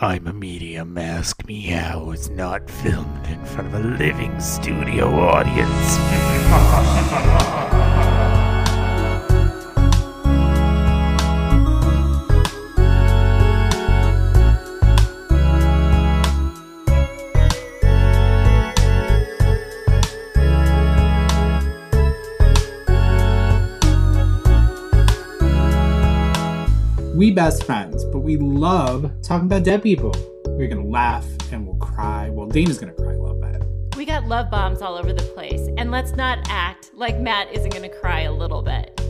I'm a medium. Ask me how it's not filmed in front of a living studio audience. best friends, but we love talking about dead people. We're gonna laugh and we'll cry. Well, Dana's gonna cry a little bit. We got love bombs all over the place. And let's not act like Mat isn't going to cry a little bit.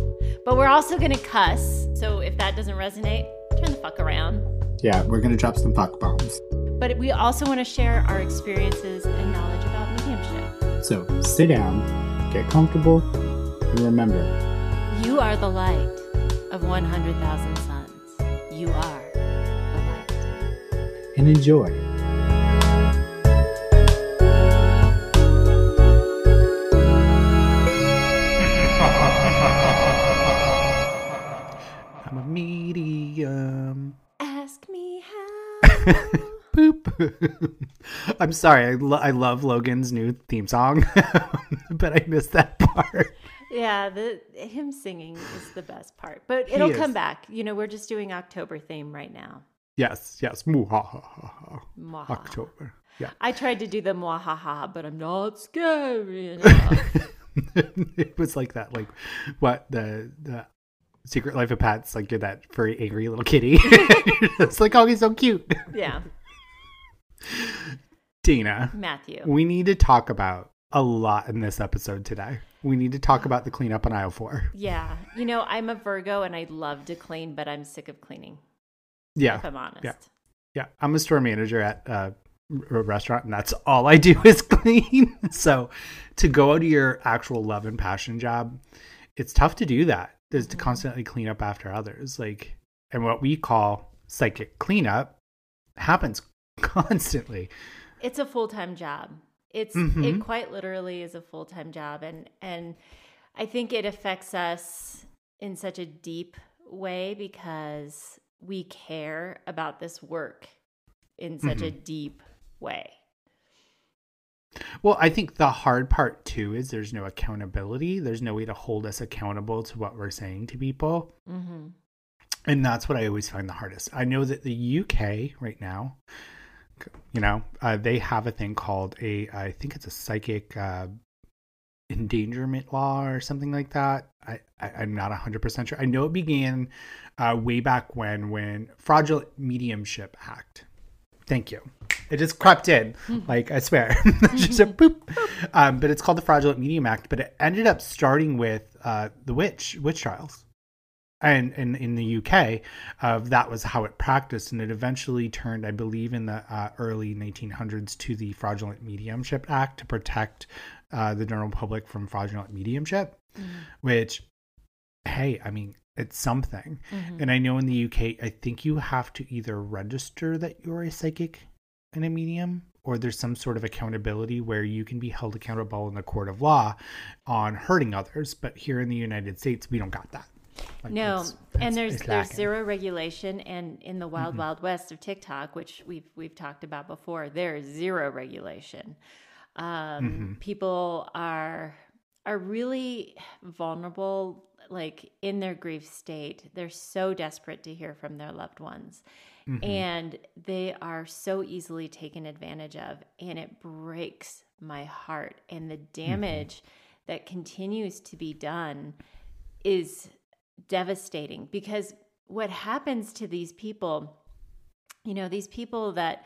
But we're also going to cuss. So if that doesn't resonate, turn the fuck around. Yeah, we're gonna drop some fuck bombs. But we also want to share our experiences and knowledge about mediumship. So sit down, get comfortable, and remember, You are the light of 100,000 suns. You are the light. and enjoy. I'm a medium. Ask me how. Boop. I'm sorry. I, lo- I love Logan's new theme song, but I missed that part. Yeah, the him singing is the best part. But it'll come back. You know, we're just doing October theme right now. Yes, yes. Muhahaha. October. Yeah. I tried to do the mwahaha, but I'm not scary enough. it was like that, like what the the Secret Life of Pets, like you're that furry angry little kitty. it's like, oh, he's so cute. yeah, Dana, Mathew. we need to talk about a lot in this episode today. We need to talk about the cleanup on aisle four. Yeah, you know, I'm a Virgo and I love to clean, but I'm sick of cleaning. Yeah. If I'm honest. Yeah. Yeah. I'm a store manager at uh, a restaurant, and that's all I do is clean. so to go to your actual love and passion job, it's tough to do that. Is to constantly clean up after others. Like, and what we call psychic cleanup happens constantly. It's a full time job. It's Mhm. it quite literally is a full time job, and and I think it affects us in such a deep way because we care about this work in such a deep way. Well, I think the hard part too is there's no accountability. There's no way to hold us accountable to what we're saying to people. Mm-hmm. And that's what I always find the hardest. I know that the UK right now, you know, uh, they have a thing called a, I think it's a psychic uh, endangerment law or something like that. I, I, I'm not 100% sure. I know it began uh, way back when, when Fraudulent Mediumship Act. Thank you. It just crept in, like I swear, just a boop. Um, but it's called the Fraudulent Medium Act. But it ended up starting with uh, the witch witch trials and in in the UK, uh, that was how it practiced, and it eventually turned, I believe, in the uh, early 1900s to the Fraudulent Mediumship Act to protect uh, the general public from fraudulent mediumship. Which, hey, I mean, it's something. And I know in the UK, I think you have to either register that you're a psychic and a medium, or there's some sort of accountability where you can be held accountable in the court of law on hurting others. But here in the United States, we don't got that. Like, No, it's- and there's there's zero regulation, and in the wild Mm-hmm. wild west of TikTok, which we've we've talked about before, there is zero regulation. Um, Mm-hmm. People are are really vulnerable, like in their grief state. They're so desperate to hear from their loved ones, Mm-hmm. and they are so easily taken advantage of, and it breaks my heart. And the damage that continues to be done is devastating because what happens to these people, you know, these people that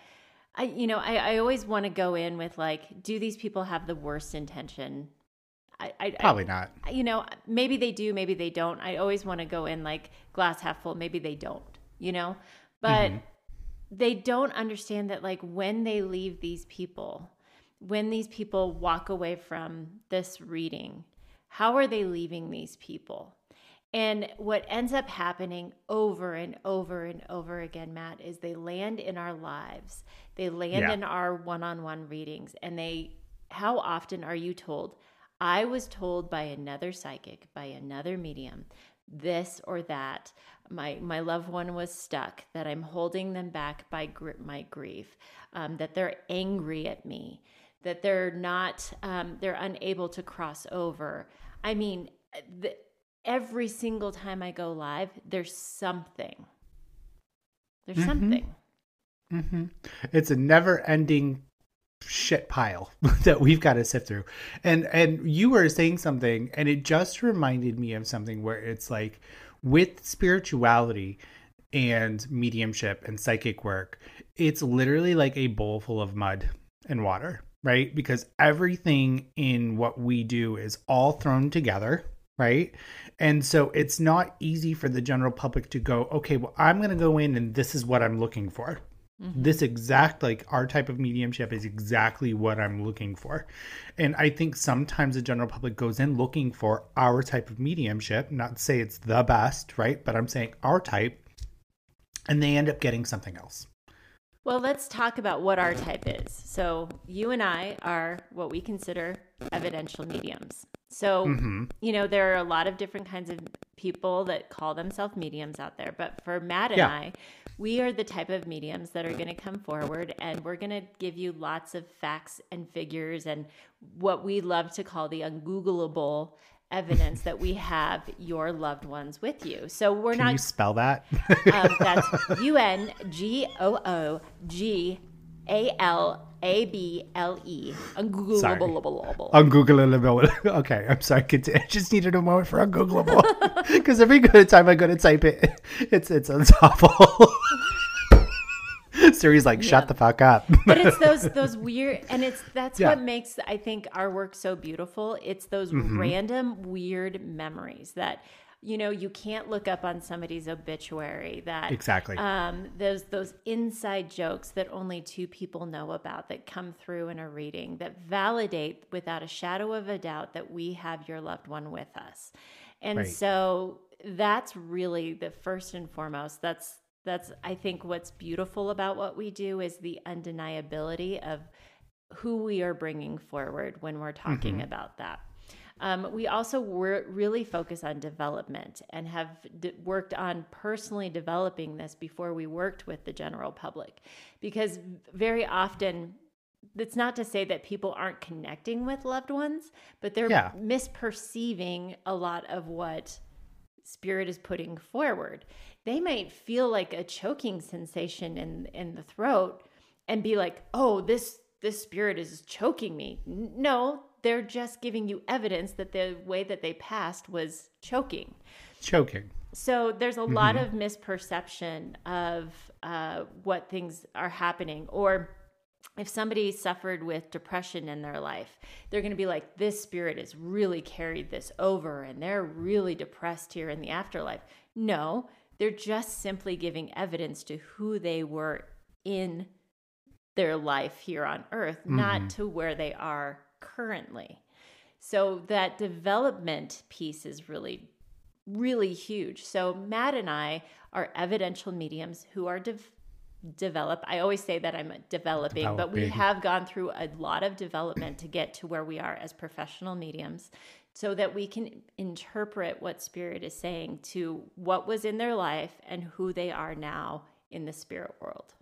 I, you know, I, I always want to go in with like, do these people have the worst intention? I, I Probably not. I, you know, maybe they do, maybe they don't. I always want to go in like glass half full, maybe they don't, you know, but mm-hmm. they don't understand that like when they leave these people, when these people walk away from this reading, how are they leaving these people? And what ends up happening over and over and over again, Mat, is they land in our lives. They land Yeah. in our one on one readings. And they, how often are you told, I was told by another psychic, by another medium, this or that. My my loved one was stuck. That I'm holding them back by gr- my grief. Um, that they're angry at me. That they're not. Um, they're unable to cross over. I mean, the, every single time I go live, there's something. There's mm-hmm. something. Mm-hmm. It's a never-ending shit pile that we've got to sift through. And and you were saying something and it just reminded me of something where it's like with spirituality and mediumship and psychic work, it's literally like a bowl full of mud and water, right? Because everything in what we do is all thrown together, right? And so it's not easy for the general public to go, okay, well, I'm going to go in and this is what I'm looking for Mm-hmm. This exact, like our type of mediumship is exactly what I'm looking for. And I think sometimes the general public goes in looking for our type of mediumship, not to say it's the best, right? But I'm saying our type, and they end up getting something else. Well, let's talk about what our type is. So, you and I are what we consider evidential mediums. So, mm-hmm. you know, there are a lot of different kinds of people that call themselves mediums out there. But for Mat and yeah. I, we are the type of mediums that are going to come forward and we're going to give you lots of facts and figures and what we love to call the ungoogleable evidence that we have your loved ones with you. So we're Can not. you spell that? um, that's U N G O O G A L A B L E. Ungoogleable. Ungoogleable. Okay, I'm sorry. I just needed a moment for ungoogleable because every good time I go to type it, it's it's, awful. Siri's like, shut yeah. the fuck up. but it's those those weird, and it's that's yeah. what makes I think our work so beautiful. It's those mm-hmm. random weird memories that you know you can't look up on somebody's obituary that exactly um those those inside jokes that only two people know about that come through in a reading that validate without a shadow of a doubt that we have your loved one with us and right. so that's really the first and foremost that's that's i think what's beautiful about what we do is the undeniability of who we are bringing forward when we're talking mm-hmm. about that um, we also were really focus on development and have d- worked on personally developing this before we worked with the general public because very often it's not to say that people aren't connecting with loved ones but they're yeah. misperceiving a lot of what spirit is putting forward they might feel like a choking sensation in in the throat and be like, "Oh, this this spirit is choking me." No, they're just giving you evidence that the way that they passed was choking. Choking. So there's a mm-hmm. lot of misperception of uh, what things are happening, or if somebody suffered with depression in their life, they're going to be like, this spirit has really carried this over and they're really depressed here in the afterlife. No, they're just simply giving evidence to who they were in their life here on earth, mm-hmm. not to where they are currently. So that development piece is really, really huge. So Mat and I are evidential mediums who are de- develop. I always say that I'm developing, developing, but we have gone through a lot of development to get to where we are as professional mediums so that we can interpret what spirit is saying to what was in their life and who they are now in the spirit world.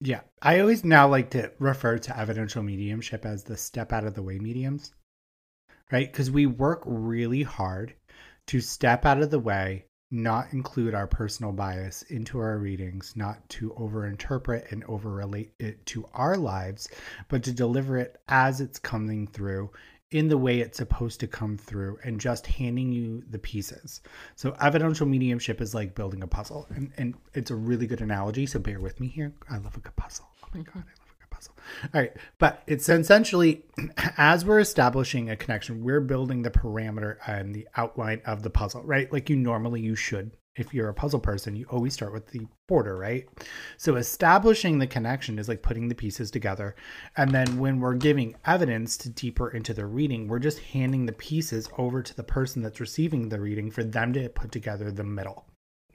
Yeah. I always now like to refer to evidential mediumship as the step out of the way mediums, right? Because we work really hard to step out of the way, not include our personal bias into our readings, not to overinterpret and over relate it to our lives, but to deliver it as it's coming through in the way it's supposed to come through and just handing you the pieces. So evidential mediumship is like building a puzzle. And and it's a really good analogy, so bear with me here. I love a good puzzle. Oh my god, I love a good puzzle. All right, but it's essentially as we're establishing a connection, we're building the parameter and the outline of the puzzle, right? Like you normally you should if you're a puzzle person, you always start with the border, right? So establishing the connection is like putting the pieces together. And then when we're giving evidence to deeper into the reading, we're just handing the pieces over to the person that's receiving the reading for them to put together the middle.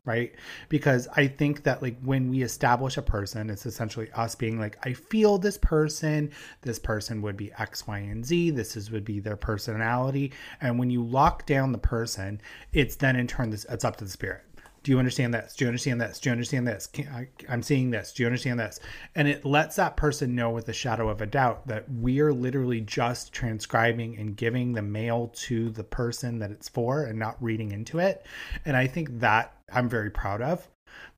Right? Because I think that like when we establish a person, it's essentially us being like, I feel this person, this person would be X, Y, and Z, this is would be their personality. And when you lock down the person, it's then in turn this it's up to the spirit. Do you understand this? Do you understand this? Do you understand this? Can, I, I'm seeing this. Do you understand this? And it lets that person know with a shadow of a doubt that we are literally just transcribing and giving the mail to the person that it's for and not reading into it. And I think that I'm very proud of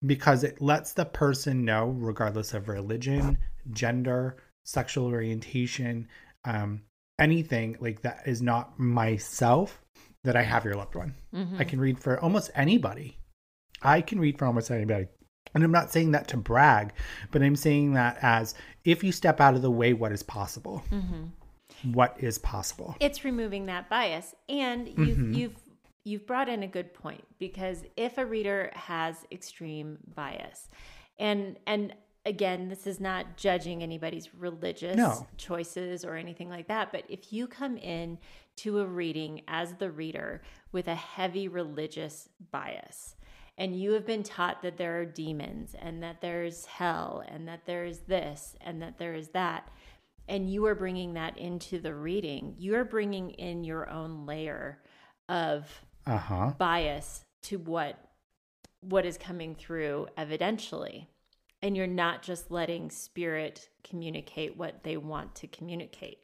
because it lets the person know, regardless of religion, gender, sexual orientation, um, anything like that is not myself, that I have your loved one. Mm-hmm. I can read for almost anybody. I can read for almost anybody. And I'm not saying that to brag, but I'm saying that as if you step out of the way, what is possible? Mm-hmm. What is possible? It's removing that bias, and you've Mhm. you've you've brought in a good point because if a reader has extreme bias, and and again, this is not judging anybody's religious No. choices or anything like that, but if you come in to a reading as the reader with a heavy religious bias and you have been taught that there are demons and that there's hell and that there is this and that there is that and you are bringing that into the reading. You're bringing in your own layer of Uh huh. bias to what what is coming through evidentially. And you're not just letting spirit communicate what they want to communicate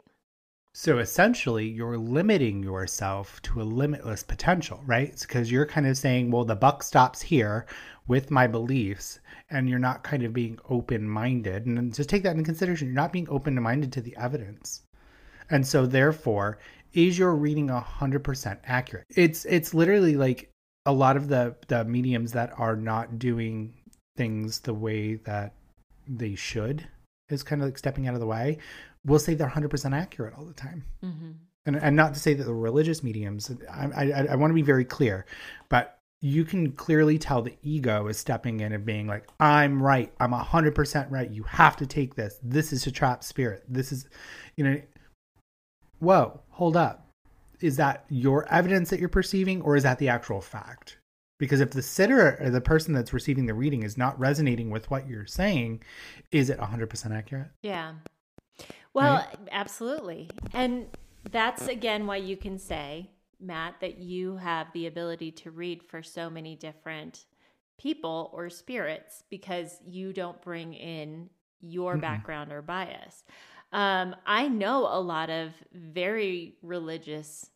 So essentially, you're limiting yourself to a limitless potential, right? Because you're kind of saying, well, the buck stops here with my beliefs, and you're not kind of being open minded. And just take that into consideration. You're not being open minded to the evidence. And so, therefore, is your reading 100% accurate? It's it's literally like a lot of the, the mediums that are not doing things the way that they should is kind of like stepping out of the way will say they're 100% accurate all the time. Mm-hmm. and, and not to say that the religious mediums i, I, I want to be very clear but you can clearly tell the ego is stepping in and being like i'm right. I'm 100% right. You have to take this. This is to trap spirit. This is you know whoa hold up. Is that your evidence that you're perceiving or is that the actual fact? Because if the sitter or the person that's receiving the reading is not resonating with what you're saying is it 100% accurate? Yeah. Well, absolutely. And that's again why you can say, Mat, that you have the ability to read for so many different people or spirits because you don't bring in your Mm-mm. background or bias. Um, I know a lot of very religious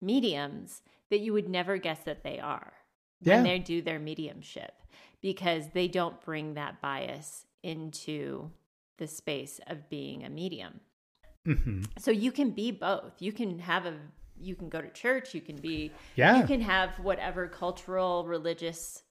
mediums that you would never guess that they are Yeah. when they do their mediumship because they don't bring that bias into the space of being a medium. hmm So you can be both. You can have a you can go to church, you can be yeah you can have whatever cultural religious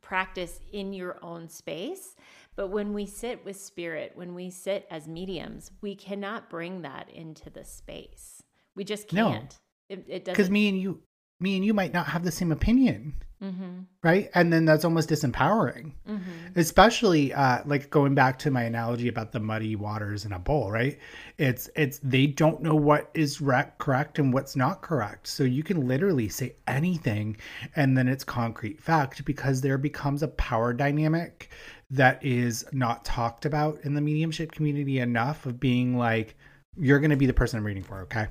practice in your own space. But when we sit with spirit, when we sit as mediums, we cannot bring that into the space. We just can't. It, it doesn't. Because me and you me and you might not have the same opinion. Hmm right? And then that's almost disempowering. Hmm especially uh like going back to my analogy about the muddy waters in a bowl right? It's it's they don't know what is rec- correct and what's not correct. So you can literally say anything and then it's concrete fact because there becomes a power dynamic that is not talked about in the mediumship community enough of being like you're going to be the person i'm reading for okay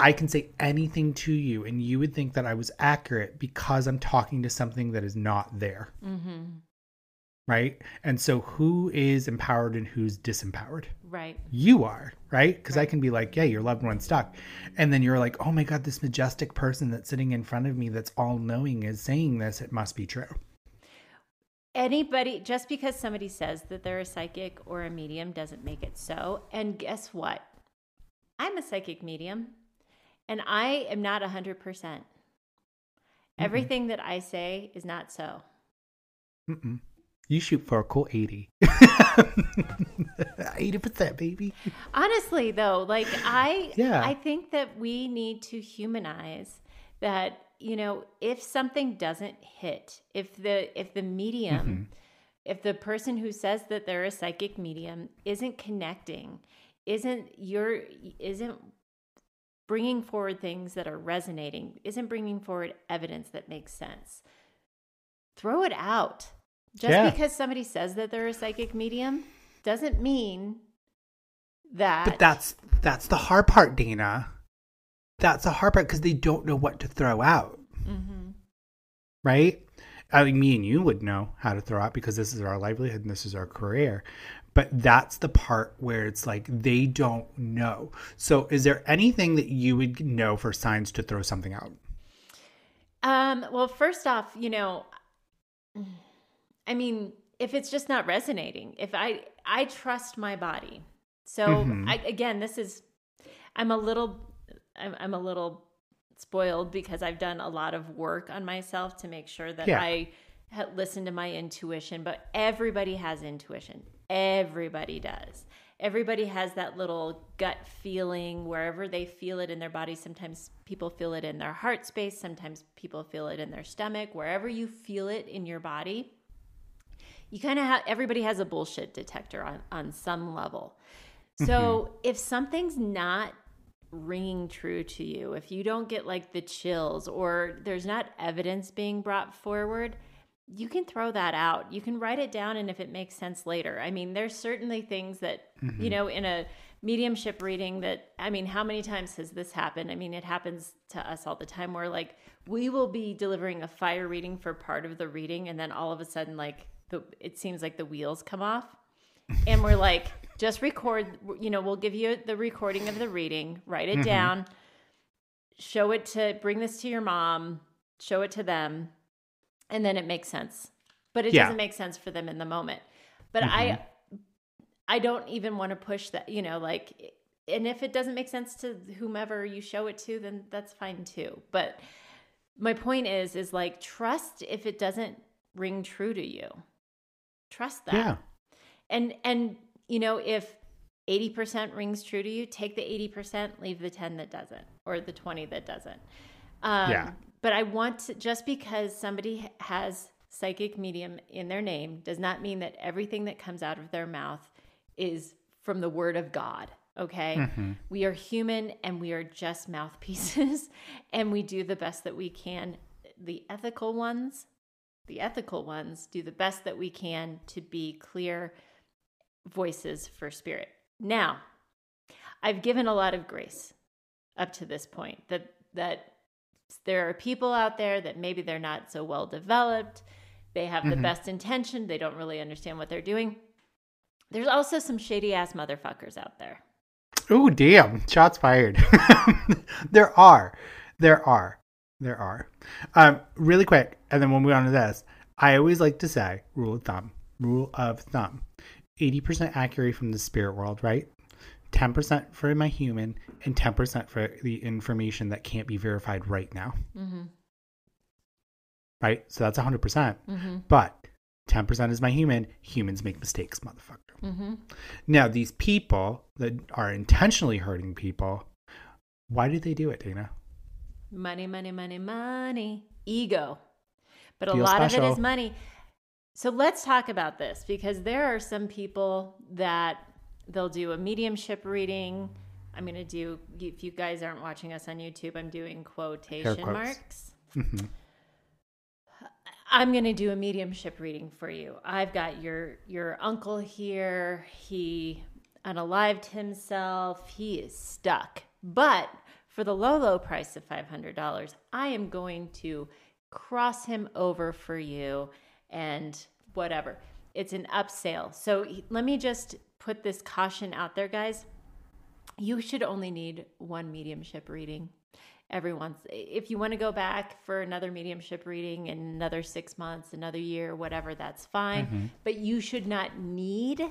I can say anything to you and you would think that I was accurate because I'm talking to something that is not there. hmm Right. And so who is empowered and who's disempowered? Right. You are, right? Because I can be like, yeah, your loved one's stuck. And then you're like, oh my God, this majestic person that's sitting in front of me that's all knowing is saying this. It must be true. Anybody, just because somebody says that they're a psychic or a medium doesn't make it so. And guess what? I'm a psychic medium and I am not 100%. Everything that I say is not so. Mm-mm. You shoot for a cool 80. 80%, baby. Honestly, though, like I, Yeah. I think that we need to humanize that. You know, if something doesn't hit, if the if the medium, Mhm. if the person who says that they're a psychic medium isn't connecting, isn't your isn't bringing forward things that are resonating, isn't bringing forward evidence that makes sense. throw it out. Just Yeah. because somebody says that they're a psychic medium doesn't mean that. But that's that's the hard part, Dana. That's the hard part because they don't know what to throw out, Mhm. right? I mean, me and you would know how to throw out because this is our livelihood and this is our career. But that's the part where it's like they don't know. So, is there anything that you would know for signs to throw something out? Um, well, first off, you know, I mean, if it's just not resonating, if I I trust my body. So Mhm. I again, this is I'm a little I'm, I'm a little spoiled because I've done a lot of work on myself to make sure that Yeah. I listen to my intuition, but everybody has intuition. Everybody does. Everybody has that little gut feeling wherever they feel it in their body. Sometimes people feel it in their heart space, sometimes people feel it in their stomach. Wherever you feel it in your body, you kind of have everybody has a bullshit detector on on some level. Mm-hmm. So if something's not ringing true to you, if you don't get like the chills or there's not evidence being brought forward, you can throw that out. You can write it down and if it makes sense later. I mean, there's certainly things that, you mm-hmm. know, in a mediumship reading that I mean, how many times has this happened? I mean, it happens to us all the time where like we will be delivering a fire reading for part of the reading and then all of a sudden like the it seems like the wheels come off. And we're like just record you know we'll give you the recording of the reading. Write it mm-hmm. down. Show it to bring this to your mom. Show it to them and then it makes sense. But it Yeah. doesn't make sense for them in the moment. But i i don't even want to push that you know like and if it doesn't make sense to whomever you show it to then that's fine too. But my point is is like trust if it doesn't ring true to you. Trust that. Yeah. and and you know if 80% rings true to you take the 80% leave the 10 that doesn't or the 20 that doesn't. Um, Yeah. But i want to just because somebody has psychic medium in their name does not mean that everything that comes out of their mouth is from the word of god okay Mm-hmm. we are human and we are just mouthpieces and we do the best that we can the ethical ones the ethical ones do the best that we can to be clear voices for spirit. Now, I've given a lot of grace up to this point that that there are people out there that maybe they're not so well developed, they have the best intention, they don't really understand what they're doing. There's also some shady ass motherfuckers out there. Oh, damn. Shots fired. there are. There are. There are. Um, really quick, and then we'll move on to this. I always like to say rule of thumb. Rule of thumb. 80% accurate from the spirit world, right? 10% for my human, and 10% for the information that can't be verified right now. Mm-hmm. Right? So that's 100%. Mm-hmm. But 10% is my human. Humans make mistakes, motherfucker. Mm-hmm. Now, these people that are intentionally hurting people, why do they do it, Dana? Money, money, money, money. Ego. But a Feel lot of it is money. So let's talk about this because there are some people that they'll do a mediumship reading. I'm going to do, if you guys aren't watching us on YouTube, I'm doing quotation marks. Mhm. I'm going to do a mediumship reading for you. I've got your your uncle here. He unalived himself. He is stuck. But for the low low price of $500, I am going to cross him over for you and whatever. It's an upsale. So let me just put this caution out there guys. You should only need one mediumship reading every once if you want to go back for another mediumship reading in another six months another year whatever that's fine. Mm-hmm. But you should not need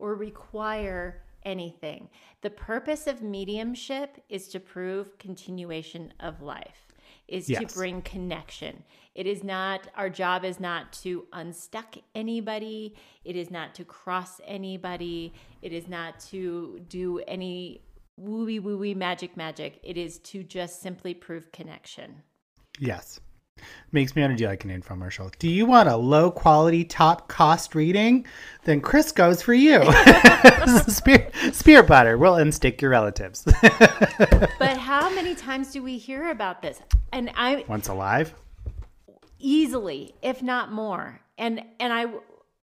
or require anything. The purpose of mediumship is to prove continuation of life is Yes. to bring connection it is not our job is not to unstuck anybody it is not to cross anybody it is not to do any wooey wooey magic magic. It is to just simply prove connection. Yes. Makes me want to do like an infomercial. Do you want a low quality, top cost reading? Then Crisco's for you. Spirit, Spirit butter will unstick your relatives. But how many times do we hear about this? And I, Once alive. easily, if not more. And and I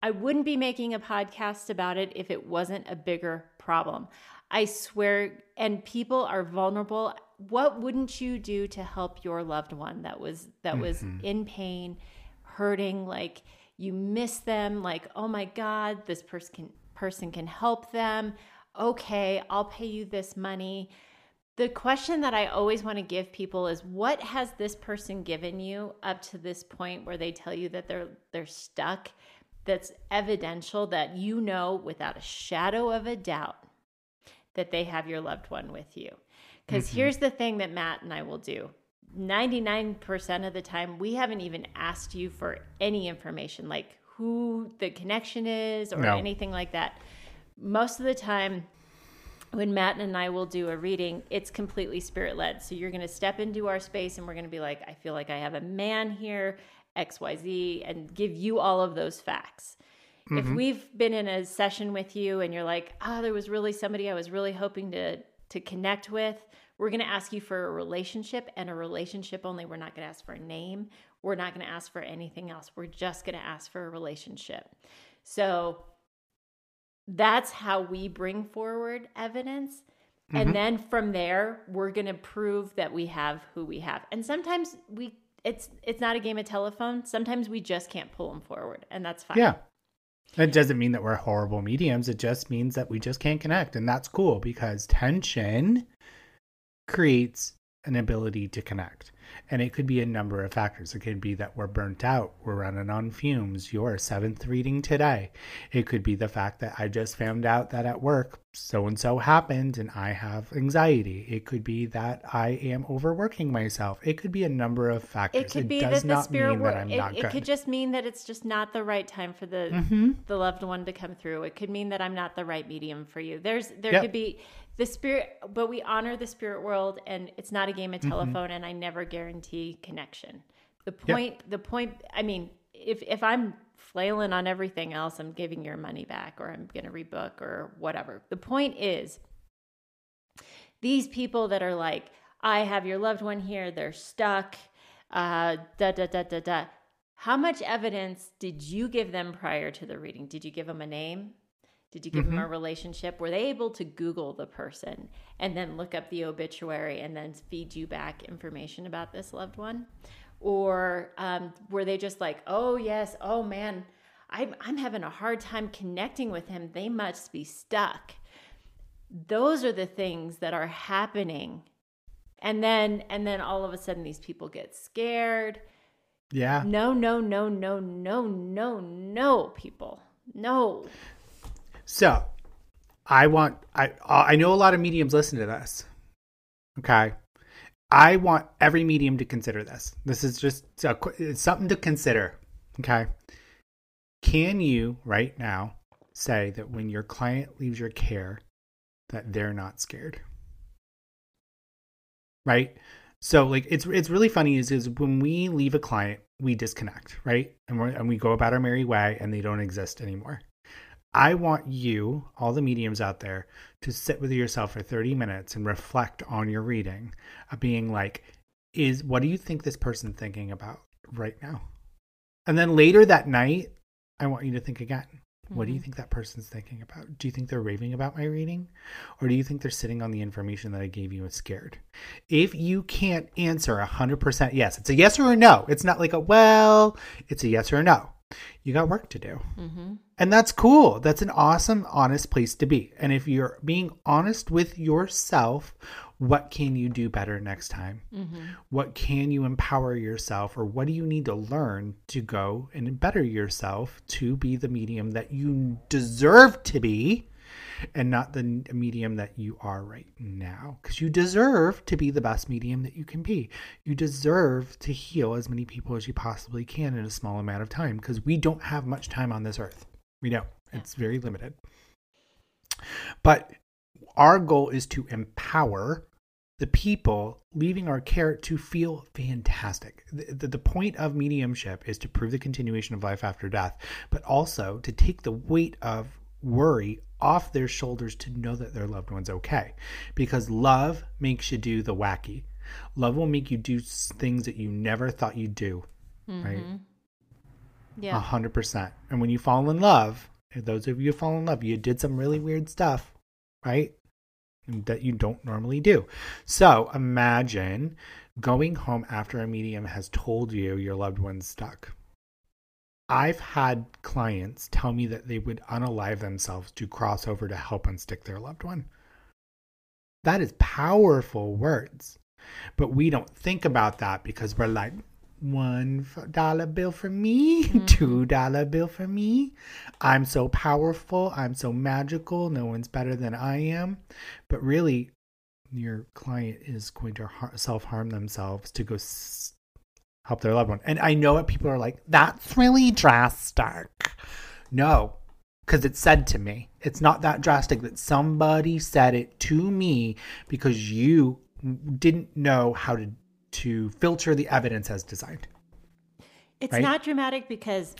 I wouldn't be making a podcast about it if it wasn't a bigger problem. I swear and people are vulnerable. What wouldn't you do to help your loved one that was that mm-hmm. was in pain, hurting like you miss them like oh my god, this person can person can help them. Okay, I'll pay you this money. The question that I always want to give people is what has this person given you up to this point where they tell you that they're they're stuck that's evidential that you know without a shadow of a doubt that they have your loved one with you. Cuz mm-hmm. here's the thing that Mat and I will do. 99% of the time we haven't even asked you for any information like who the connection is or no. anything like that. Most of the time when Mat and I will do a reading, it's completely spirit led. So you're going to step into our space and we're going to be like, I feel like I have a man here, XYZ, and give you all of those facts. Mm-hmm. If we've been in a session with you and you're like, oh, there was really somebody I was really hoping to to connect with, we're going to ask you for a relationship and a relationship only. We're not going to ask for a name. We're not going to ask for anything else. We're just going to ask for a relationship. So that's how we bring forward evidence. Mm-hmm. And then from there, we're going to prove that we have who we have. And sometimes we it's it's not a game of telephone. Sometimes we just can't pull them forward, and that's fine. Yeah. It doesn't mean that we're horrible mediums. It just means that we just can't connect. And that's cool because tension creates an ability to connect. And it could be a number of factors. It could be that we're burnt out, we're running on fumes, your seventh reading today. It could be the fact that I just found out that at work so and so happened and I have anxiety. It could be that I am overworking myself. It could be a number of factors. It could it be that the spirit world. It, it could just mean that it's just not the right time for the mm-hmm. the loved one to come through. It could mean that I'm not the right medium for you. There's there yep. could be the spirit but we honor the spirit world and it's not a game of mm-hmm. telephone mm-hmm. and i never guarantee connection the point yep. the point i mean if if i'm flailing on everything else i'm giving your money back or i'm going to rebook or whatever the point is these people that are like i have your loved one here they're stuck uh da da da da da how much evidence did you give them prior to the reading did you give them a name did you give mm-hmm. them a relationship? Were they able to Google the person and then look up the obituary and then feed you back information about this loved one? Or um, were they just like, oh, yes, oh man, I'm, I'm having a hard time connecting with him. They must be stuck. Those are the things that are happening. And then, and then all of a sudden, these people get scared. Yeah. No, no, no, no, no, no, no, people. No. So, I want I I know a lot of mediums listen to this. Okay. I want every medium to consider this. This is just a, it's something to consider. Okay. Can you right now say that when your client leaves your care that they're not scared? Right? So like it's it's really funny is is when we leave a client, we disconnect, right? And we and we go about our merry way and they don't exist anymore. I want you, all the mediums out there, to sit with yourself for 30 minutes and reflect on your reading, of being like, is what do you think this person thinking about right now? And then later that night, I want you to think again. Mm-hmm. What do you mm-hmm. think that person's thinking about? Do you think they're raving about my reading? Or do you think they're sitting on the information that I gave you and scared? If you can't answer 100% yes, it's a yes or a no. It's not like a well, it's a yes or a no you got work to do. Mm-hmm. And that's cool. That's an awesome, honest place to be. And if you're being honest with yourself, what can you do better next time? Mm-hmm. What can you empower yourself, or what do you need to learn to go and better yourself to be the medium that you deserve to be? And not the medium that you are right now. Because you deserve to be the best medium that you can be. You deserve to heal as many people as you possibly can in a small amount of time because we don't have much time on this earth. We don't, it's very limited. But our goal is to empower the people leaving our care to feel fantastic. The, the, the, point of mediumship is to prove the continuation of life after death, but also to take the weight of worry off their shoulders to know that their loved one's okay. Because love makes you do the wacky. Love will make you do things that you never thought you'd do. right? Mm-hmm. Yeah. A hundred percent. And when you fall in love, those of you who fall in love, you did some really weird stuff, right? That you don't normally do. So imagine going home after a medium has told you your loved one's stuck. I've had clients tell me that they would unalive themselves to cross over to help unstick their loved one. That is powerful words. But we don't think about that because we're like, one bill for me, mm-hmm. two dollar bill for me. I'm so powerful. I'm so magical. No one's better than I am. But really, your client is going to self harm themselves to go s- help their loved one. And I know what people are like, that's really drastic. No, because it's said to me. It's not that drastic that somebody said it to me because you didn't know how to to filter the evidence as designed. It's Right? not dramatic because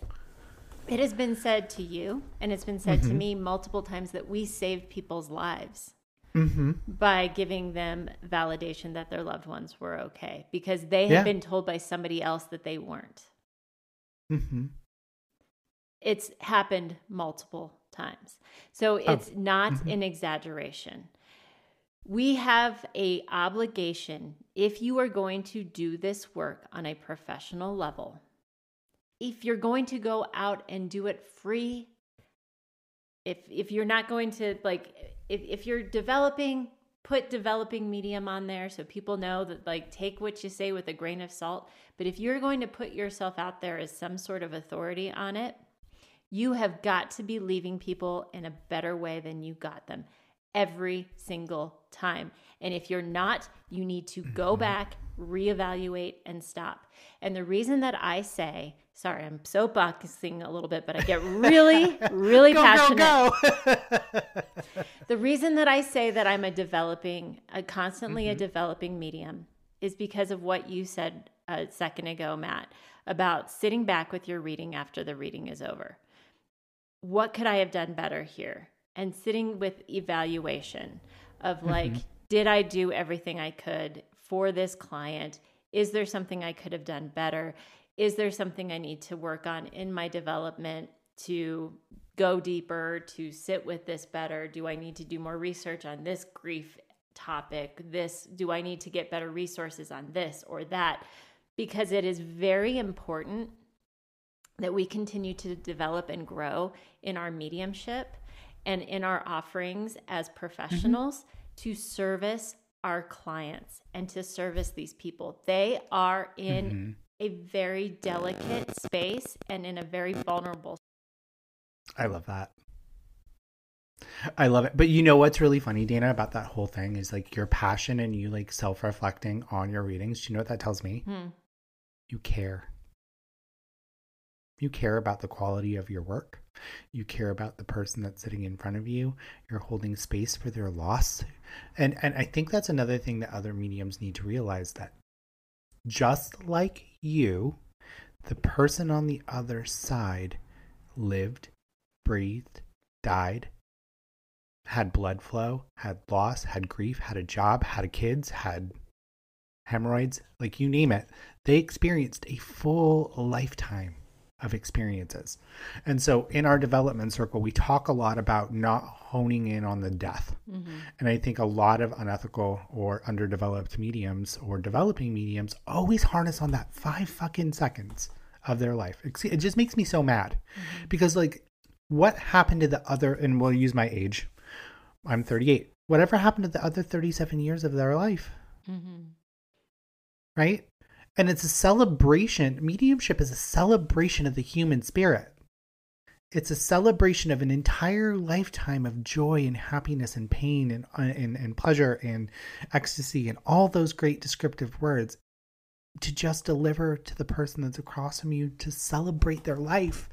it has been said to you and it's been said to Mm-hmm. me multiple times that we saved people's lives Mm-hmm. by giving them validation that their loved ones were okay because they had Yeah. been told by somebody else that they weren't. Mm-hmm. It's happened multiple times. So Oh. it's not an exaggeration. We have a obligation if you are going to do this work on a professional level. If you're going to go out and do it free, if if you're not going to like if if you're developing put developing medium on there so people know that like take what you say with a grain of salt but if you're going to put yourself out there as some sort of authority on it you have got to be leaving people in a better way than you got them every single time. And if you're not, you need to go mm-hmm. back, reevaluate, and stop. And the reason that I say, sorry, I'm soapboxing a little bit, but I get really, really passionate. Go, go, go. The reason that I say that I'm a developing, a constantly a mm-hmm. developing medium is because of what you said a second ago, Mat, about sitting back with your reading after the reading is over. What could I have done better here? And sitting with evaluation of mm-hmm. like, did I do everything I could for this client? Is there something I could have done better? Is there something I need to work on in my development to go deeper, to sit with this better? Do I need to do more research on this grief topic? This, do I need to get better resources on this or that? Because it is very important that we continue to develop and grow in our mediumship and in our offerings as mm-hmm. professionals to service our clients and to service these people. They are in mm-hmm. A very delicate space and in a very vulnerable I love that. I love it. But you know what's really funny, Dana, about that whole thing is like your passion and you like self reflecting on your readings. Do you know what that tells me? Hmm. You care. You care about the quality of your work. You care about the person that's sitting in front of you. You're holding space for their loss. And and I think that's another thing that other mediums need to realize that just like you, the person on the other side lived, breathed, died, had blood flow, had loss, had grief, had a job, had kids, had hemorrhoids, like you name it. They experienced a full lifetime of experiences. And so in our development circle, we talk a lot about not honing in on the death. And I think a lot of unethical or underdeveloped mediums or developing mediums always harness on that five fucking seconds of their life. It just makes me so mad because, like, what happened to the other, and we'll use my age. I'm 38. Whatever happened to the other 37 years of their life? Mm-hmm. Right? And it's a celebration. Mediumship is a celebration of the human spirit. It's a celebration of an entire lifetime of joy and happiness and pain and, uh, and, and pleasure and ecstasy and all those great descriptive words to just deliver to the person that's across from you to celebrate their life,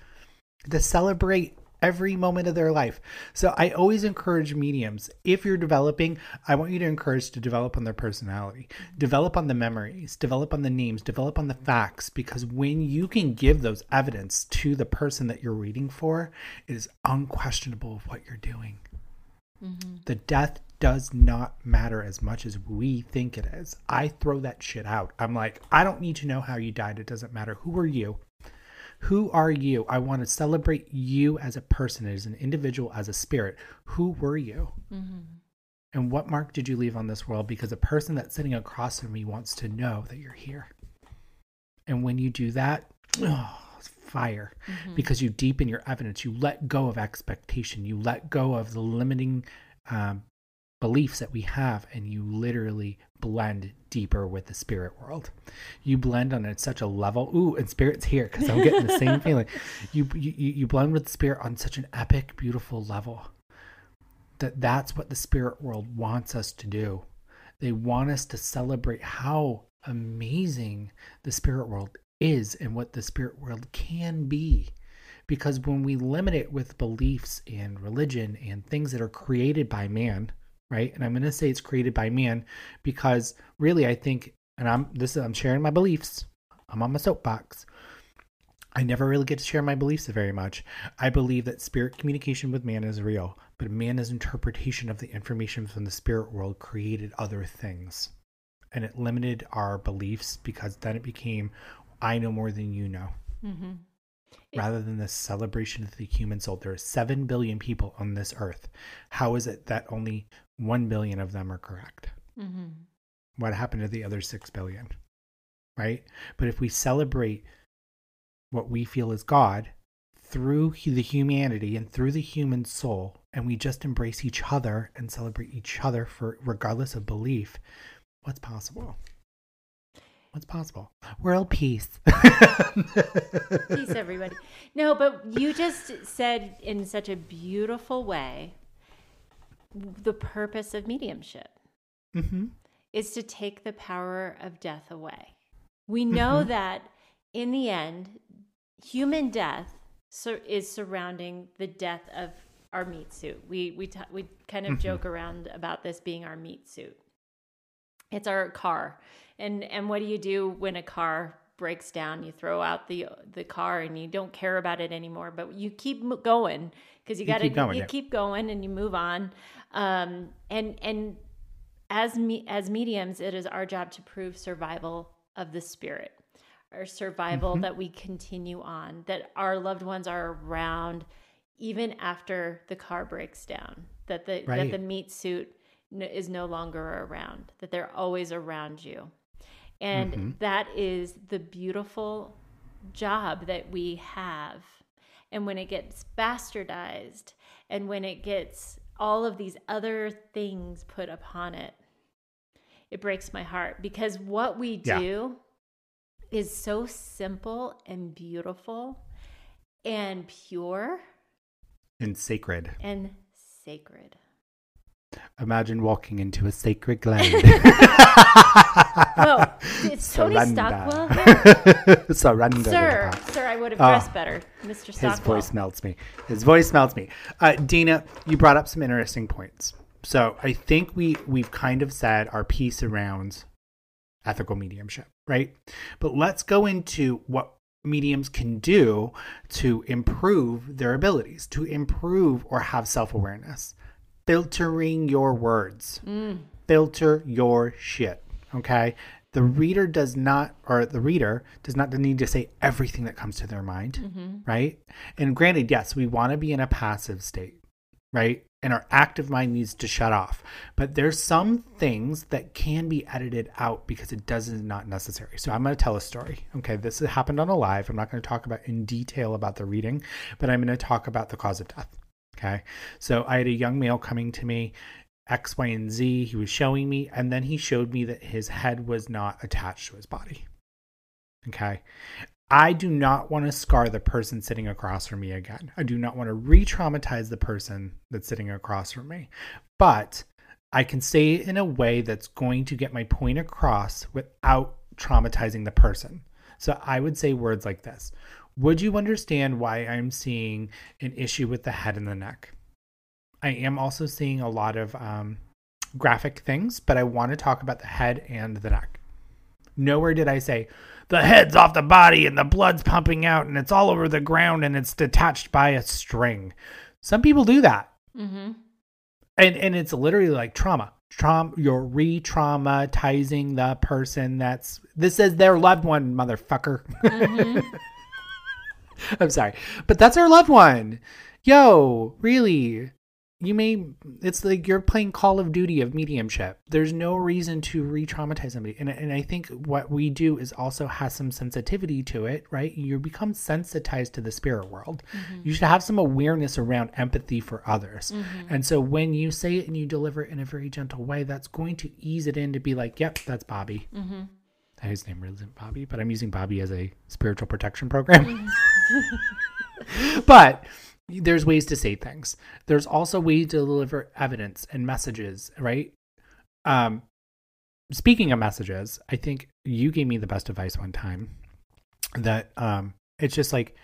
to celebrate every moment of their life. So I always encourage mediums, if you're developing, I want you to encourage to develop on their personality, develop on the memories, develop on the names, develop on the facts, because when you can give those evidence to the person that you're reading for, it is unquestionable of what you're doing. Mm-hmm. The death does not matter as much as we think it is. I throw that shit out. I'm like, I don't need to know how you died. It doesn't matter. Who are you? Who are you? I want to celebrate you as a person, as an individual, as a spirit. Who were you? Mm-hmm. And what mark did you leave on this world? Because a person that's sitting across from me wants to know that you're here. And when you do that, oh, fire mm-hmm. because you deepen your evidence. You let go of expectation. You let go of the limiting um, beliefs that we have, and you literally blend deeper with the spirit world. You blend on it such a level. Ooh, and spirit's here because I'm getting the same feeling. You, you you blend with the spirit on such an epic, beautiful level. That that's what the spirit world wants us to do. They want us to celebrate how amazing the spirit world is and what the spirit world can be. Because when we limit it with beliefs and religion and things that are created by man, right? And I'm going to say it's created by man because really I think, and I'm this I'm sharing my beliefs. I'm on my soapbox. I never really get to share my beliefs very much. I believe that spirit communication with man is real, but man's interpretation of the information from the spirit world created other things. And it limited our beliefs because then it became I know more than you know. Mm-hmm. Rather than the celebration of the human soul, there are 7 billion people on this earth. How is it that only 1 billion of them are correct? Mm-hmm. What happened to the other 6 billion? Right? But if we celebrate what we feel is God through the humanity and through the human soul, and we just embrace each other and celebrate each other for regardless of belief, what's possible? What's possible? World peace. peace, everybody. No, but you just said in such a beautiful way the purpose of mediumship mm-hmm. is to take the power of death away. We know mm-hmm. that in the end, human death is surrounding the death of our meat suit. We we t- we kind of mm-hmm. joke around about this being our meat suit. It's our car and and what do you do when a car breaks down? You throw out the the car and you don't care about it anymore, but you keep going because you got to you, you keep going and you move on. Um, and and as me as mediums, it is our job to prove survival of the spirit, our survival mm-hmm. that we continue on, that our loved ones are around even after the car breaks down, that the right. that the meat suit is no longer around, that they're always around you. And mm-hmm. that is the beautiful job that we have. And when it gets bastardized and when it gets all of these other things put upon it, it breaks my heart because what we do yeah. is so simple and beautiful and pure and sacred. And sacred. Imagine walking into a sacred glade. Whoa, it's Tony Stockwell. Surrender. Sir, sir, I would have dressed oh, better, Mr. Stockwell. His voice melts me. His voice melts me. Uh, Dana, you brought up some interesting points. So I think we we've kind of said our piece around ethical mediumship, right? But let's go into what mediums can do to improve their abilities, to improve or have self awareness filtering your words. Mm. Filter your shit. Okay. The reader does not, or the reader does not need to say everything that comes to their mind, mm-hmm. right? And granted, yes, we want to be in a passive state, right? And our active mind needs to shut off. But there's some things that can be edited out because it does not necessary. So I'm going to tell a story. Okay, this happened on a live. I'm not going to talk about in detail about the reading, but I'm going to talk about the cause of death. Okay. So I had a young male coming to me, X, Y, and Z. He was showing me, and then he showed me that his head was not attached to his body. Okay. I do not want to scar the person sitting across from me again. I do not want to re traumatize the person that's sitting across from me. But I can say it in a way that's going to get my point across without traumatizing the person. So I would say words like this would you understand why I'm seeing an issue with the head and the neck? I am also seeing a lot of um, graphic things, but I want to talk about the head and the neck. Nowhere did I say, the head's off the body and the blood's pumping out and it's all over the ground and it's detached by a string. Some people do that. Mm-hmm. and and it's literally like trauma trauma you're re-traumatizing the person that's this is their loved one motherfucker Mm-hmm. i'm sorry. But that's our loved one. Yo really? You may it's like you're playing call of duty of mediumship. There's no reason to re-traumatize somebody. And, and i think what we do is also has some sensitivity to it right? You become sensitized to the spirit world. Mm-hmm. You should have some awareness around empathy for others. Mm-hmm. And so when you say it and you deliver it in a very gentle way that's going to ease it in to be like yep that's bobby mm-hmm. His name isn't bobby but i'm using bobby as a spiritual protection program but there's ways to say things. There's also ways to deliver evidence and messages, right? Um, speaking of messages, I think you gave me the best advice one time that um, it's just like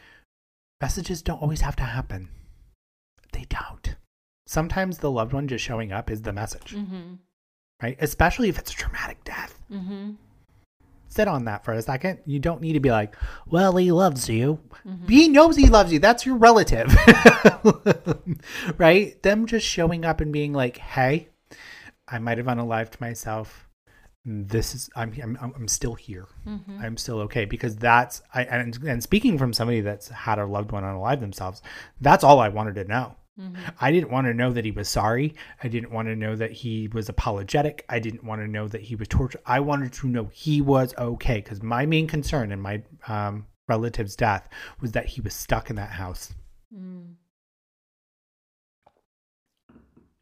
messages don't always have to happen. They don't. Sometimes the loved one just showing up is the message, Mm-hmm. right? Especially if it's a traumatic death. Mm-hmm. Sit on that for a second. You don't need to be like, well, he loves you. He knows he loves you. That's your relative. right? Them just showing up and being like, hey, I might have unalived myself. This is I'm I'm I'm still here. Mm-hmm. I'm still okay because that's I and, and speaking from somebody that's had a loved one unalive themselves, that's all I wanted to know. I didn't want to know that he was sorry. I didn't want to know that he was apologetic. I didn't want to know that he was tortured. I wanted to know he was okay because my main concern in my um, relative's death was that he was stuck in that house, Mm.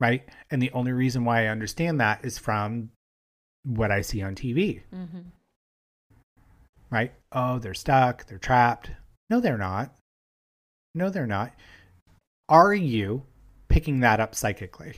right? And the only reason why I understand that is from what I see on TV, Mm-hmm. right? Oh, they're stuck. They're trapped. No, they're not. No, they're not. Are you picking that up psychically?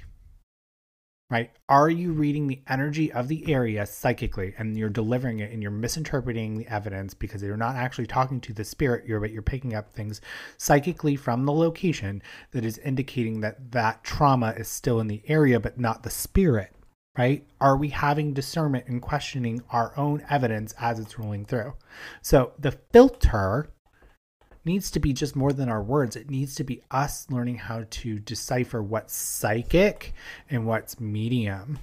Right? Are you reading the energy of the area psychically and you're delivering it and you're misinterpreting the evidence because you're not actually talking to the spirit, you're but you're picking up things psychically from the location that is indicating that that trauma is still in the area but not the spirit, right? Are we having discernment and questioning our own evidence as it's rolling through? So the filter needs to be just more than our words. It needs to be us learning how to decipher what's psychic and what's medium.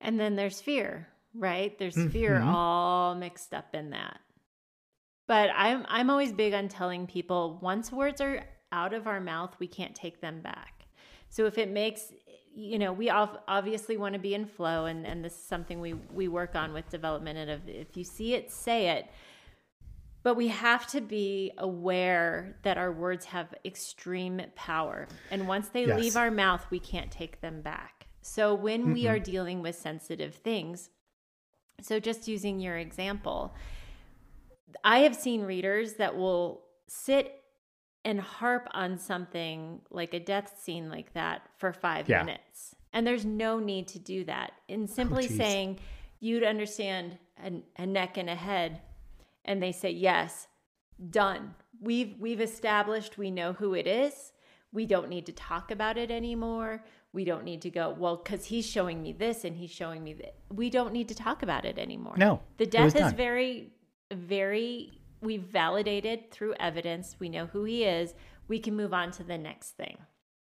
And then there's fear, right? There's fear Mhm. all mixed up in that. But I'm I'm always big on telling people once words are out of our mouth, we can't take them back. So if it makes you know, we obviously want to be in flow and and this is something we we work on with development and if, if you see it, say it. But we have to be aware that our words have extreme power. And once they Yes. leave our mouth, we can't take them back. So when we are dealing with sensitive things, so just using your example, I have seen readers that will sit and harp on something like a death scene like that for five Yeah. minutes. And there's no need to do that. In oh, simply geez. saying, you'd understand a, a neck and a head, and they say, yes, done. We've we've established we know who it is. We don't need to talk about it anymore. We don't need to go, well, because he's showing me this and he's showing me that. We don't need to talk about it anymore. No, The death is very, very, we've validated through evidence. We know who he is. We can move on to the next thing.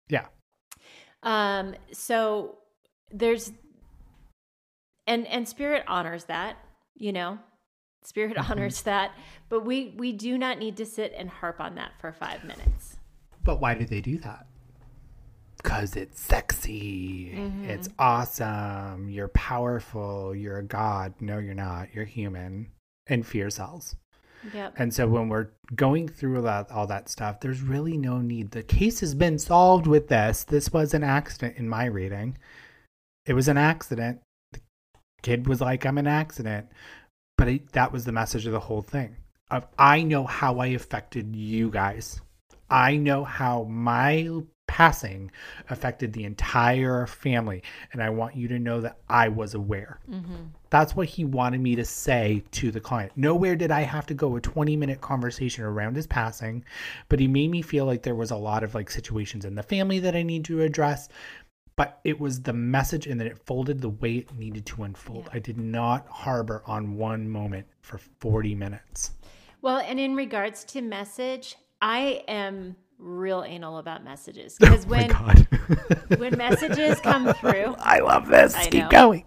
Yeah. Um, so there's, and, and spirit honors that, you know, spirit Mm-hmm. honors that, but we, we do not need to sit and harp on that for five minutes. But why do they do that? Because it's sexy. It's awesome. You're powerful. You're a god. No, you're not. You're human. And fear sells. Yep. And so when we're going through that, all that stuff, there's really no need. The case has been solved with this. This was an accident in my reading. It was an accident. The kid was like, I'm an accident. But it, that was the message of the whole thing. Of I know how I affected you guys. I know how my passing affected the entire family. And I want you to know that I was aware. Mm-hmm. That's what he wanted me to say to the client. Nowhere did I have to go a 20 minute conversation around his passing, but he made me feel like there was a lot of like situations in the family that I need to address. But it was the message and then it folded the way it needed to unfold. I did not harbor on one moment for 40 minutes. Well, and in regards to message, I am real anal about messages because Oh when God. when messages come through, I love this. I Keep know. going.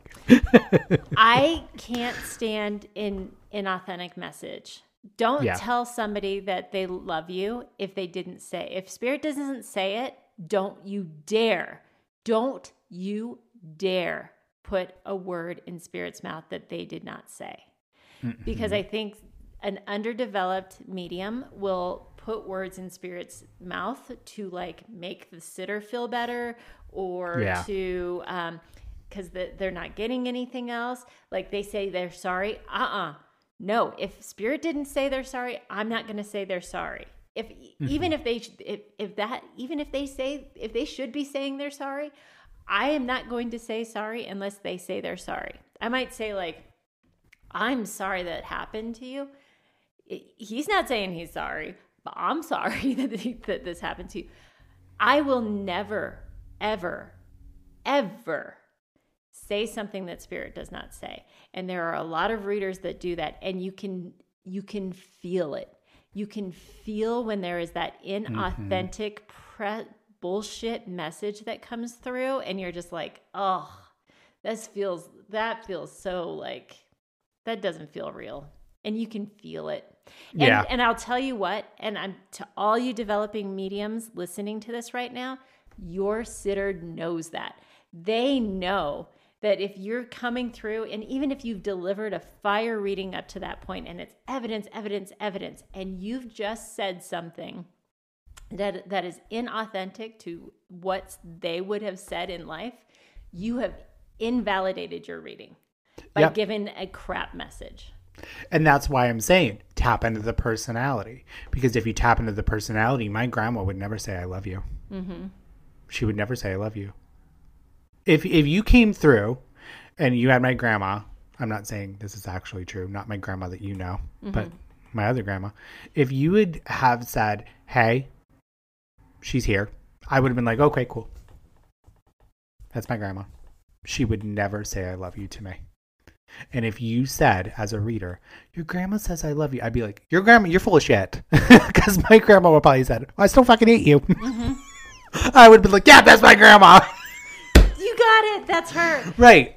I can't stand in inauthentic message. Don't Yeah. tell somebody that they love you if they didn't say. If spirit doesn't say it, don't you dare. Don't you dare put a word in spirit's mouth that they did not say. Because I think an underdeveloped medium will put words in spirit's mouth to like make the sitter feel better or Yeah. to um because the, they're not getting anything else. Like they say they're sorry. Uh-uh. No if spirit didn't say they're sorry i'm not going to say they're sorry if mm-hmm. even if they if, if that even if they say if they should be saying they're sorry i am not going to say sorry unless they say they're sorry. I might say like i'm sorry that happened to you. He's not saying he's sorry but i'm sorry that, he, that this happened to you. I will never ever ever say something that spirit does not say. And there are a lot of readers that do that and you can you can feel it you can feel when there is that mm-hmm. inauthentic pre- bullshit message that comes through and you're just like oh this feels that feels so like that doesn't feel real. And you can feel it. And, Yeah. and i'll tell you what and i'm to all you developing mediums listening to this right now your sitter knows that. They know that if you're coming through and even if you've delivered a fire reading up to that point and it's evidence evidence evidence and you've just said something that that is inauthentic to what they would have said in life you have invalidated your reading by Yep. giving a crap message And that's why I'm saying tap into the personality. Because if you tap into the personality, my grandma would never say, I love you. Mm-hmm. She would never say, I love you. If, if you came through and you had my grandma, I'm not saying this is actually true, not my grandma that you know, but mm-hmm. my other grandma. If you would have said, Hey, she's here, I would have been like, Okay, cool. That's my grandma. She would never say, I love you to me. And if you said, as a reader, your grandma says I love you, I'd be like, your grandma, you're full of shit. Because my grandma would probably said, I still fucking hate you. Mm-hmm. I would be like, yeah, that's my grandma. got it that's her right.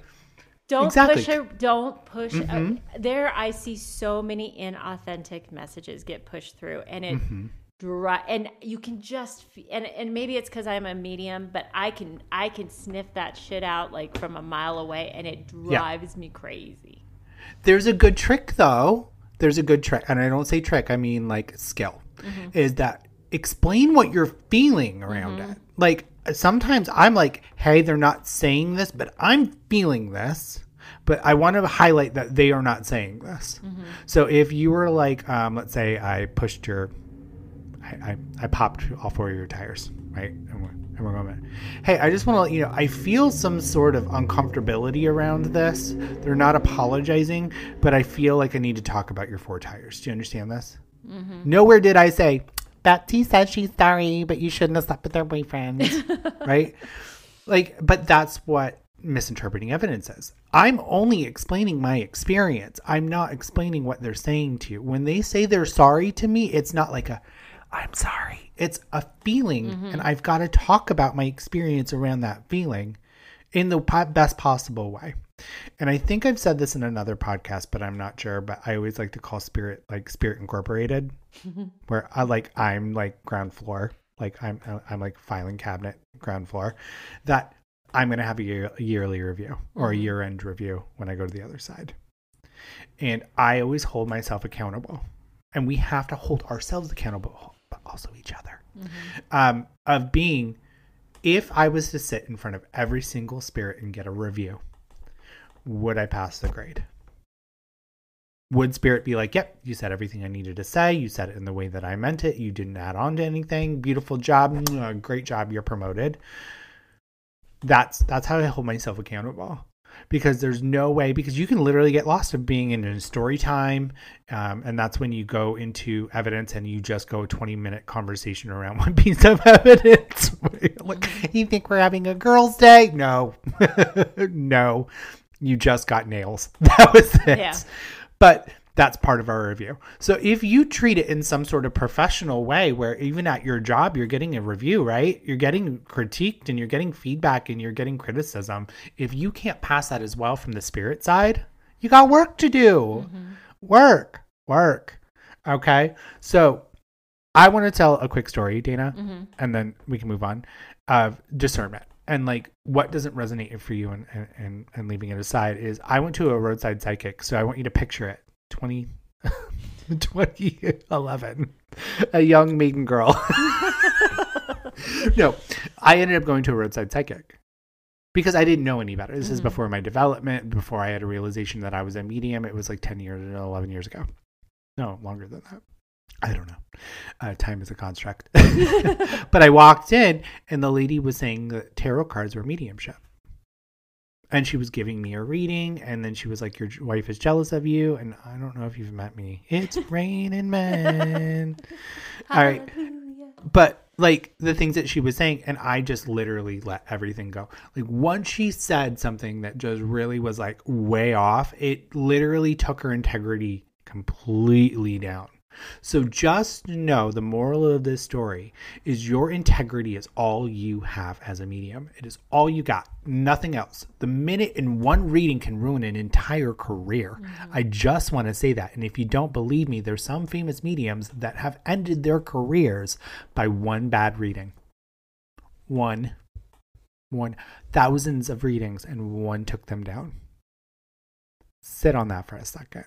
don't Exactly. push her don't push uh, mm-hmm. there i see so many inauthentic messages get pushed through and it mm-hmm. dri- and you can just and and maybe it's because i'm a medium but i can i can sniff that shit out like from a mile away and it drives me crazy There's a good trick, though. There's a good trick. And I don't say trick, I mean like skill. Mm-hmm. Is that explain what you're feeling around it. Like sometimes I'm like, hey, they're not saying this, but I'm feeling this. But I want to highlight that they are not saying this. So if you were like, um, let's say I pushed your I, I, I popped all four of your tires, right? And we're, and we're going, hey, I just want to let you know, I feel some sort of uncomfortability around this. They're not apologizing, but I feel like I need to talk about your four tires. Do you understand this? Nowhere did I say, Betsy says she's sorry, but you shouldn't have slept with their boyfriend, right? Like, but that's what misinterpreting evidence is. I'm only explaining my experience. I'm not explaining what they're saying to you. When they say they're sorry to me, it's not like a, I'm sorry. It's a feeling, mm-hmm. and I've got to talk about my experience around that feeling in the po- best possible way. And I think I've said this in another podcast, but I'm not sure. But I always like to call Spirit like Spirit Incorporated, where I like I'm like ground floor, like I'm I'm like filing cabinet ground floor. That I'm going to have a, year, a yearly review or a year end review when I go to the other side. And I always hold myself accountable. And we have to hold ourselves accountable, but also each other. Um, of being, if I was to sit in front of every single spirit and get a review, would I pass the grade? Would spirit be like, yep, you said everything I needed to say. You said it in the way that I meant it. You didn't add on to anything. Beautiful job. Great job. You're promoted that's that's how I hold myself accountable because there's no way because you can literally get lost of being in a story time um, and that's when you go into evidence and you just go a 20 minute conversation around one piece of evidence like you think we're having a girls day no no you just got nails that was it Yeah. but That's part of our review. So if you treat it in some sort of professional way where even at your job you're getting a review, right? You're getting critiqued and you're getting feedback and you're getting criticism. If you can't pass that as well from the spirit side, you got work to do. Mm-hmm. Work, work. Okay. So I want to tell a quick story, Dana, mm-hmm. and then we can move on of discernment and like what doesn't resonate for you and, and and leaving it aside is i went to a roadside psychic so i want you to picture it. 20 2011 a young maiden girl. No i ended up going to a roadside psychic because i didn't know any better. This mm-hmm. is before my development before i had a realization that i was a medium. It was like 10 years 11 years ago. No longer than that I don't know. Uh, time is a construct. but I walked in and the lady was saying that tarot cards were mediumship. And she was giving me a reading, and then she was like, Your wife is jealous of you. And I don't know if you've met me. It's raining men. All right. But like the things that she was saying, and I just literally let everything go. Like once she said something that just really was like way off, it literally took her integrity completely down. So just know the moral of this story is your integrity is all you have as a medium. It is all you got, nothing else. The minute in one reading can ruin an entire career. Mm-hmm. I just want to say that. And if you don't believe me, there's some famous mediums that have ended their careers by one bad reading. One. One. Thousands of readings and one took them down. Sit on that for a second.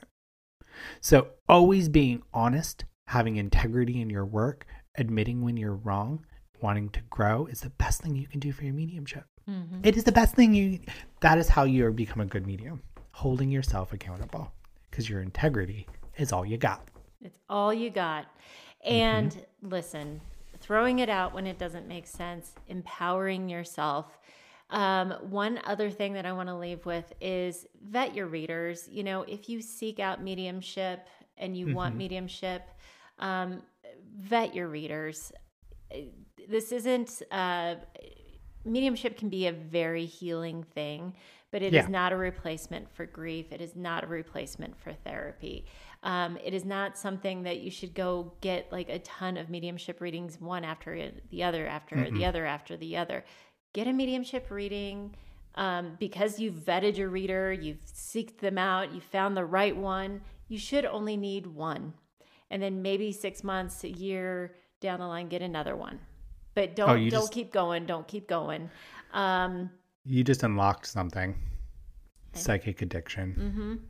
So, always being honest, having integrity in your work, admitting when you're wrong, wanting to grow is the best thing you can do for your mediumship. Mm-hmm. It is the best thing you, that is how you become a good medium, holding yourself accountable because your integrity is all you got. It's all you got. And mm-hmm. listen, throwing it out when it doesn't make sense, empowering yourself um, one other thing that I want to leave with is vet your readers. You know, if you seek out mediumship and you mm-hmm. want mediumship, um, vet your readers. This isn't, uh, mediumship can be a very healing thing, but it yeah. is not a replacement for grief. It is not a replacement for therapy. Um, it is not something that you should go get like a ton of mediumship readings, one after the other, after mm the other, after the other get a mediumship reading um, because you've vetted your reader, you've seeked them out, you found the right one. You should only need one. And then maybe six months, a year down the line, get another one. But don't oh, don't just, keep going. Don't keep going. Um, you just unlocked something. Psychic addiction.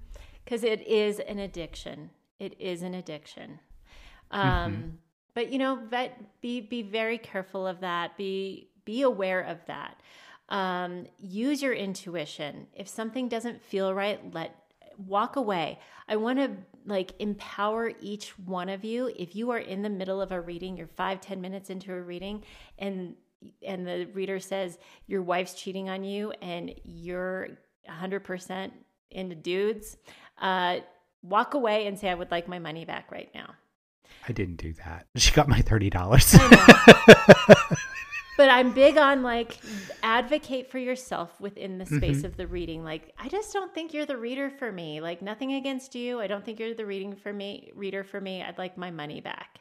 Because mm-hmm. it is an addiction. It is an addiction. Um, mm-hmm. But you know, vet, be be very careful of that. Be be aware of that. Um, use your intuition. If something doesn't feel right, let walk away. I want to like empower each one of you. If you are in the middle of a reading, you're five, ten minutes into a reading, and and the reader says your wife's cheating on you and you're 100% into dudes, uh, walk away and say, I would like my money back right now. I didn't do that. She got my $30. but I'm big on like advocate for yourself within the space mm-hmm. of the reading. Like, I just don't think you're the reader for me. Like, nothing against you. I don't think you're the reading for me, reader for me. I'd like my money back.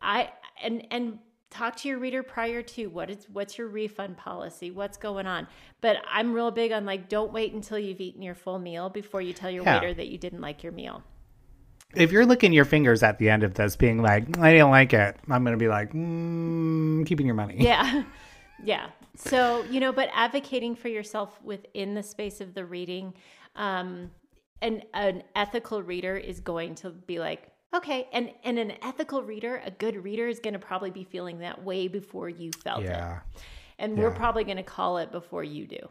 I and and talk to your reader prior to what is what's your refund policy what's going on but i'm real big on like don't wait until you've eaten your full meal before you tell your yeah. waiter that you didn't like your meal if you're licking your fingers at the end of this, being like, I didn't like it, I'm going to be like, mm, keeping your money. Yeah. Yeah. So, you know, but advocating for yourself within the space of the reading, um, and an ethical reader is going to be like, okay, and and an ethical reader, a good reader is going to probably be feeling that way before you felt yeah. it. And yeah. we're probably going to call it before you do.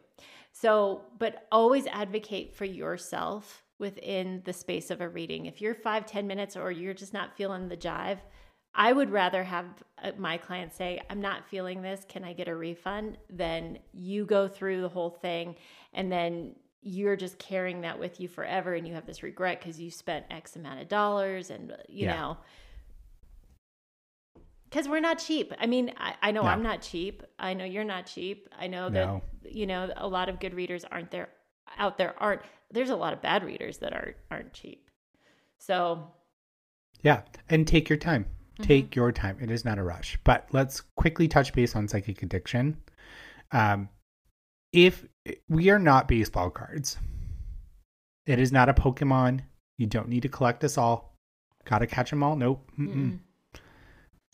So, but always advocate for yourself within the space of a reading. If you're five, ten minutes or you're just not feeling the jive, I would rather have uh, my client say, I'm not feeling this. Can I get a refund? Than you go through the whole thing and then you're just carrying that with you forever and you have this regret because you spent X amount of dollars and, uh, you yeah. know, because we're not cheap. I mean, I, I know no. I'm not cheap. I know you're not cheap. I know that, no. you know, a lot of good readers aren't there out there aren't there's a lot of bad readers that aren't aren't cheap. So, Yeah, and take your time. Take your time. It is not a rush. But let's quickly touch base on psychic addiction. Um, if we are not baseball cards, it is not a Pokemon. You don't need to collect us all. Got to catch them all? Nope. Mm-mm. mm-mm.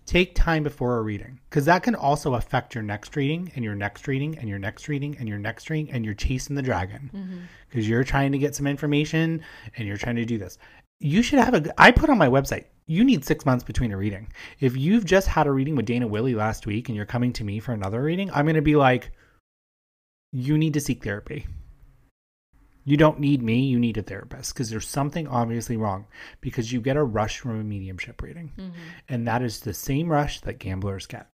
Take time before a reading because that can also affect your next reading and your next reading and your next reading and your next reading and you're chasing the dragon mm-hmm. because you're trying to get some information and you're trying to do this. You should have a. I put on my website. You need six months between a reading. If you've just had a reading with Dana Willey last week and you're coming to me for another reading, I'm going to be like, you need to seek therapy. You don't need me. You need a therapist because there's something obviously wrong because you get a rush from a mediumship reading, Mhm. and that is the same rush that gamblers get.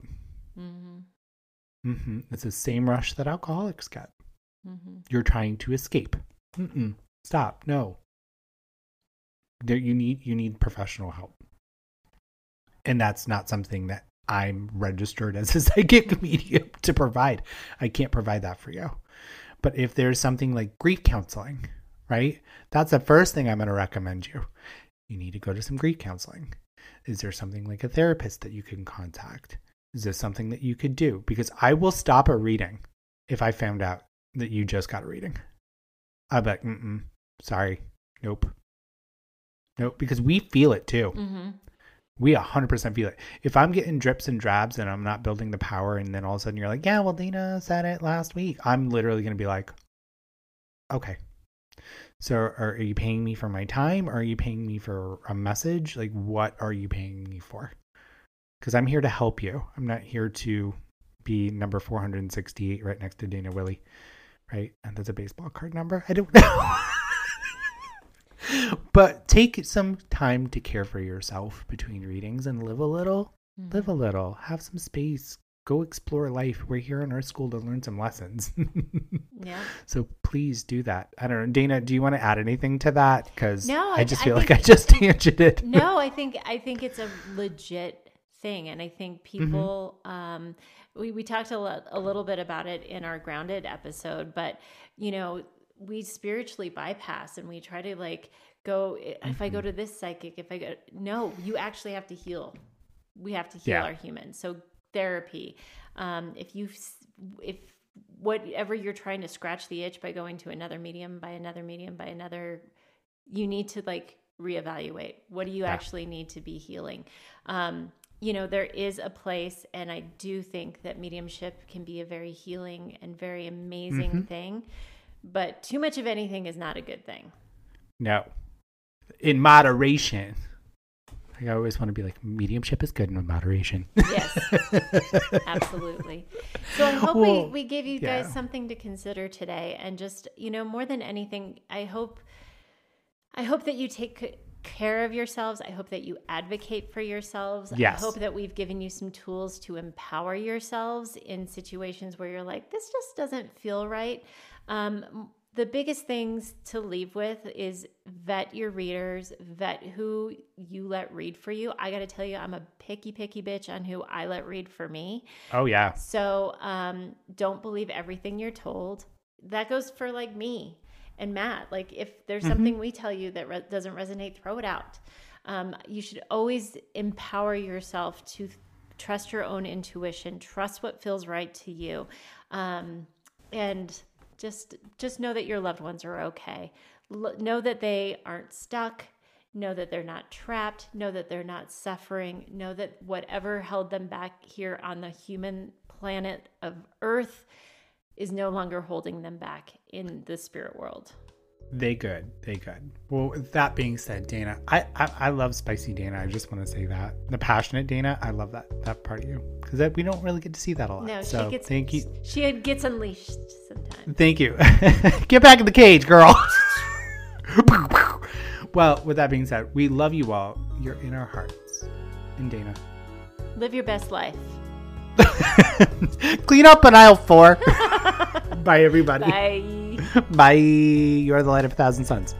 Mm-hmm. Mm-hmm. It's the same rush that alcoholics get. Mhm. You're trying to escape. Mm-mm. Stop. No. There, you need you need professional help, and that's not something that I'm registered as a psychic medium to provide. I can't provide that for you. But if there's something like grief counseling, right? That's the first thing I'm going to recommend you. You need to go to some grief counseling. Is there something like a therapist that you can contact? Is this something that you could do? Because I will stop a reading if I found out that you just got a reading. I'd be like, mm mm, sorry, nope. Nope, because we feel it too. Mhm. We 100% feel it. If I'm getting drips and drabs and I'm not building the power, and then all of a sudden you're like, yeah, well, Dana said it last week, I'm literally going to be like, okay. So are, are you paying me for my time? Are you paying me for a message? Like, what are you paying me for? Because I'm here to help you. I'm not here to be number 468 right next to Dana Willey, right? And that's a baseball card number. I don't know. But take some time to care for yourself between readings and live a little. Mhm. Live a little. Have some space. Go explore life. We're here in our school to learn some lessons. Yeah. so please do that. I don't know. Dana, do you want to add anything to that? Because No, I I- just I feel like I just tangented. no, I think I think it's a legit thing, and I think Mm-hmm. people. Um, we we talked a, lot, a little bit about it in our grounded episode, but you know, we spiritually bypass and we try to like go. If I go Mm-hmm. to this psychic, if I go, no, you actually have to heal. We have to heal Yeah. our humans. So therapy. Um, if you if whatever you're trying to scratch the itch by going to another medium, by another medium, by another you need to like reevaluate what do you Yeah. actually need to be healing um you know there is a place and i do think that mediumship can be a very healing and very amazing Mm-hmm. thing but too much of anything is not a good thing No. In moderation. I always want to be like, mediumship is good in moderation. yes absolutely so i hope Well, we, we gave you guys yeah. something to consider today and just you know more than anything i hope i hope that you take care of yourselves i hope that you advocate for yourselves Yes. i hope that we've given you some tools to empower yourselves in situations where you're like this just doesn't feel right um, the biggest things to leave with is vet your readers, vet who you let read for you. I got to tell you, I'm a picky, picky bitch on who I let read for me. oh, yeah. So um, don't believe everything you're told. That goes for like me and Mat. Like if there's something we tell you that re- doesn't resonate, throw it out. Um, you should always empower yourself to trust your own intuition, trust what feels right to you, um, and just just know that your loved ones are okay. L- know that they aren't stuck. Know that they're not trapped. Know that they're not suffering. Know that whatever held them back here on the human planet of Earth is no longer holding them back in the spirit world. They good. They good. Well, with that being said, Dana, I, I, I love spicy Dana. I just want to say that. The passionate Dana, I love that that part of you. Because we don't really get to see that a lot. No, so she gets thank you. She gets unleashed sometimes. Thank you. Get back in the cage, girl. well, with that being said, we love you all. You're in our hearts. And Dana. Live your best life. Clean up on aisle four. Bye, everybody. Bye. Bye. You're the light of a thousand suns.